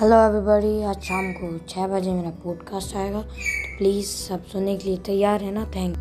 Hello everybody आज शाम को छः बजे मेरा पॉडकास्ट आएगा। तो प्लीज़ सब सुनने के लिए तैयार है ना? थैंक